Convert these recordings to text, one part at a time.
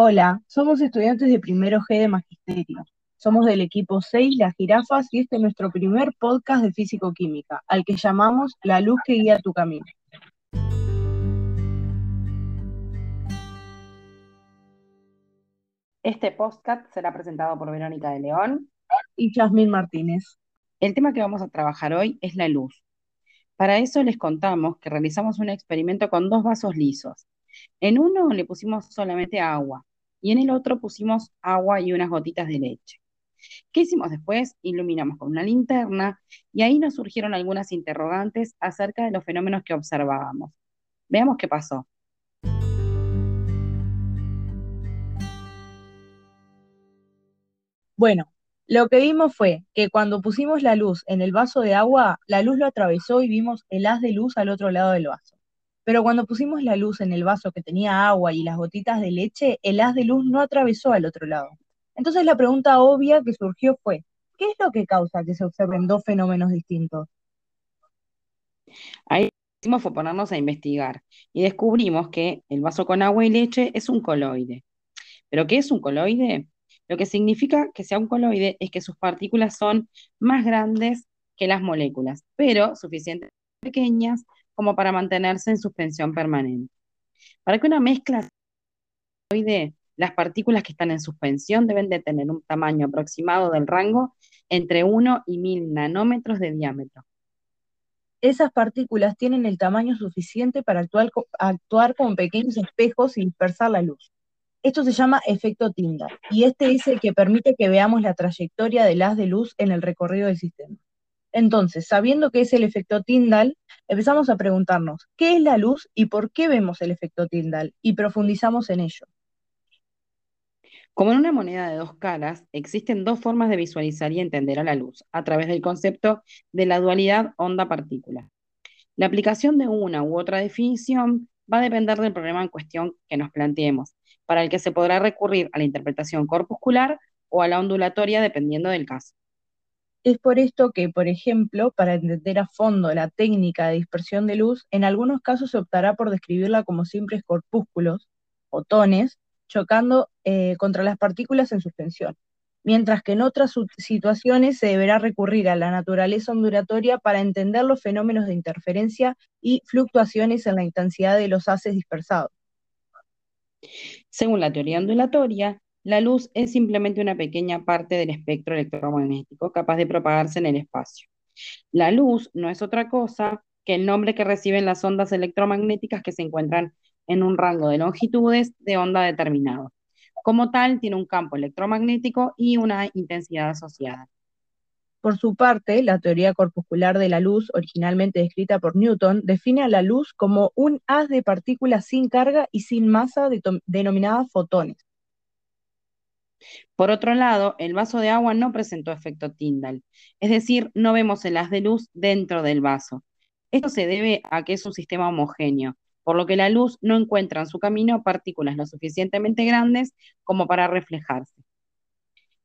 Hola, somos estudiantes de primero G de Magisterio. Somos del equipo 6, las jirafas, y este es nuestro primer podcast de Físico-Química, al que llamamos La luz que guía tu camino. Este podcast será presentado por Verónica de León y Yasmín Martínez. El tema que vamos a trabajar hoy es la luz. Para eso les contamos que realizamos un experimento con dos vasos lisos. En uno le pusimos solamente agua y en el otro pusimos agua y unas gotitas de leche. ¿Qué hicimos después? Iluminamos con una linterna y ahí nos surgieron algunas interrogantes acerca de los fenómenos que observábamos. Veamos qué pasó. Bueno, lo que vimos fue que cuando pusimos la luz en el vaso de agua, la luz lo atravesó y vimos el haz de luz al otro lado del vaso. Pero cuando pusimos la luz en el vaso que tenía agua y las gotitas de leche, el haz de luz no atravesó al otro lado. Entonces la pregunta obvia que surgió fue, ¿qué es lo que causa que se observen dos fenómenos distintos? Ahí hicimos fue ponernos a investigar y descubrimos que el vaso con agua y leche es un coloide. ¿Pero qué es un coloide? Lo que significa que sea un coloide es que sus partículas son más grandes que las moléculas, pero suficientemente pequeñas como para mantenerse en suspensión permanente. Para que una mezcla coloide, las partículas que están en suspensión deben de tener un tamaño aproximado del rango entre 1 y 1000 nanómetros de diámetro. Esas partículas tienen el tamaño suficiente para actuar, actuar como pequeños espejos y dispersar la luz. Esto se llama efecto Tyndall y este es el que permite que veamos la trayectoria del haz de luz en el recorrido del sistema. Entonces, sabiendo que es el efecto Tyndall, empezamos a preguntarnos, ¿qué es la luz y por qué vemos el efecto Tyndall? Y profundizamos en ello. Como en una moneda de dos caras, existen dos formas de visualizar y entender a la luz, a través del concepto de la dualidad onda-partícula. La aplicación de una u otra definición va a depender del problema en cuestión que nos planteemos, para el que se podrá recurrir a la interpretación corpuscular o a la ondulatoria dependiendo del caso. Es por esto que, por ejemplo, para entender a fondo la técnica de dispersión de luz, en algunos casos se optará por describirla como simples corpúsculos, fotones, chocando eh, contra las partículas en suspensión, mientras que en otras situaciones se deberá recurrir a la naturaleza ondulatoria para entender los fenómenos de interferencia y fluctuaciones en la intensidad de los haces dispersados. Según la teoría ondulatoria, la luz es simplemente una pequeña parte del espectro electromagnético capaz de propagarse en el espacio. La luz no es otra cosa que el nombre que reciben las ondas electromagnéticas que se encuentran en un rango de longitudes de onda determinado. Como tal, tiene un campo electromagnético y una intensidad asociada. Por su parte, la teoría corpuscular de la luz, originalmente descrita por Newton, define a la luz como un haz de partículas sin carga y sin masa denominadas fotones. Por otro lado, el vaso de agua no presentó efecto Tyndall, es decir, no vemos el haz de luz dentro del vaso. Esto se debe a que es un sistema homogéneo, por lo que la luz no encuentra en su camino partículas lo suficientemente grandes como para reflejarse.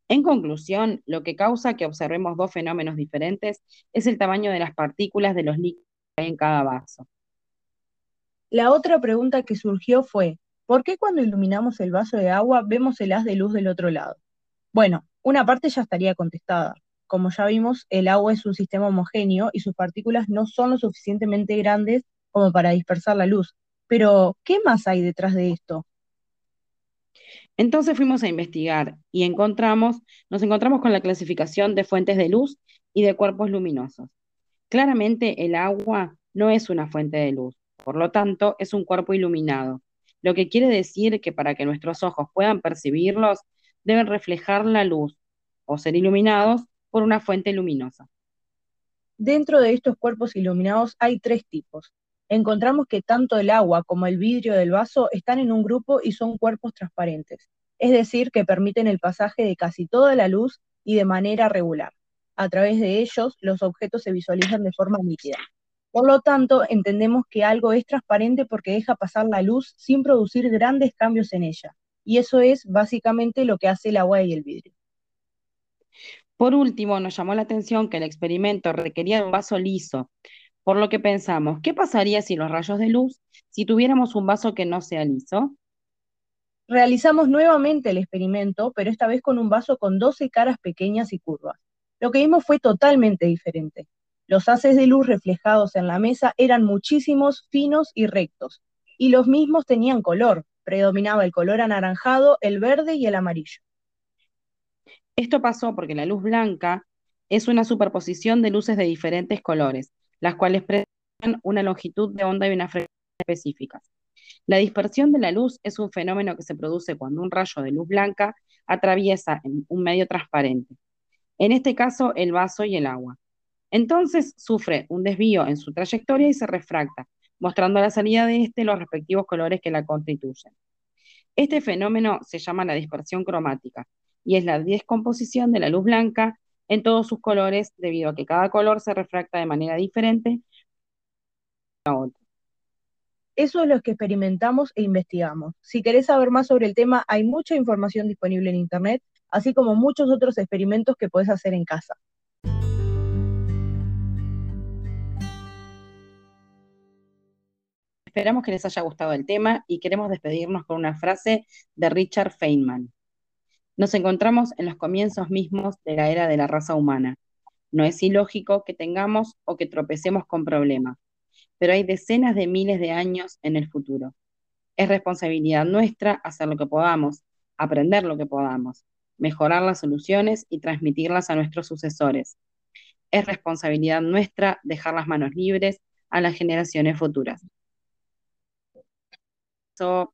En conclusión, lo que causa que observemos dos fenómenos diferentes es el tamaño de las partículas de los líquidos que hay en cada vaso. La otra pregunta que surgió fue, ¿por qué cuando iluminamos el vaso de agua vemos el haz de luz del otro lado? Bueno, una parte ya estaría contestada. Como ya vimos, el agua es un sistema homogéneo y sus partículas no son lo suficientemente grandes como para dispersar la luz. Pero, ¿qué más hay detrás de esto? Entonces fuimos a investigar y encontramos, nos encontramos con la clasificación de fuentes de luz y de cuerpos luminosos. Claramente el agua no es una fuente de luz, por lo tanto es un cuerpo iluminado, lo que quiere decir que para que nuestros ojos puedan percibirlos, deben reflejar la luz o ser iluminados por una fuente luminosa. Dentro de estos cuerpos iluminados hay tres tipos, encontramos que tanto el agua como el vidrio del vaso están en un grupo y son cuerpos transparentes, es decir, que permiten el pasaje de casi toda la luz y de manera regular. A través de ellos, los objetos se visualizan de forma nítida. Por lo tanto, entendemos que algo es transparente porque deja pasar la luz sin producir grandes cambios en ella. Y eso es básicamente lo que hace el agua y el vidrio. Por último, nos llamó la atención que el experimento requería un vaso liso, por lo que pensamos, ¿qué pasaría si los rayos de luz, si tuviéramos un vaso que no sea liso? Realizamos nuevamente el experimento, pero esta vez con un vaso con 12 caras pequeñas y curvas. Lo que vimos fue totalmente diferente. Los haces de luz reflejados en la mesa eran muchísimos, finos y rectos, y los mismos tenían color, predominaba el color anaranjado, el verde y el amarillo. Esto pasó porque la luz blanca es una superposición de luces de diferentes colores, las cuales presentan una longitud de onda y una frecuencia específicas. La dispersión de la luz es un fenómeno que se produce cuando un rayo de luz blanca atraviesa un medio transparente, en este caso el vaso y el agua. Entonces sufre un desvío en su trayectoria y se refracta, mostrando a la salida de este los respectivos colores que la constituyen. Este fenómeno se llama la dispersión cromática y es la descomposición de la luz blanca en todos sus colores debido a que cada color se refracta de manera diferente a. Eso es lo que experimentamos e investigamos. Si querés saber más sobre el tema, hay mucha información disponible en Internet, así como muchos otros experimentos que podés hacer en casa. Esperamos que les haya gustado el tema y queremos despedirnos con una frase de Richard Feynman. Nos encontramos en los comienzos mismos de la era de la raza humana. No es ilógico que tengamos o que tropecemos con problemas pero hay decenas de miles de años en el futuro. Es responsabilidad nuestra hacer lo que podamos, aprender lo que podamos, mejorar las soluciones y transmitirlas a nuestros sucesores. Es responsabilidad nuestra dejar las manos libres a las generaciones futuras.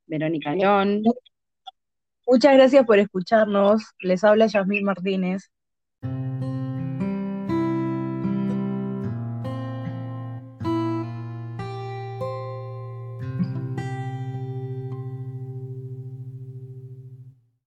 Verónica León. Muchas gracias por escucharnos. Les habla Yasmín Martínez.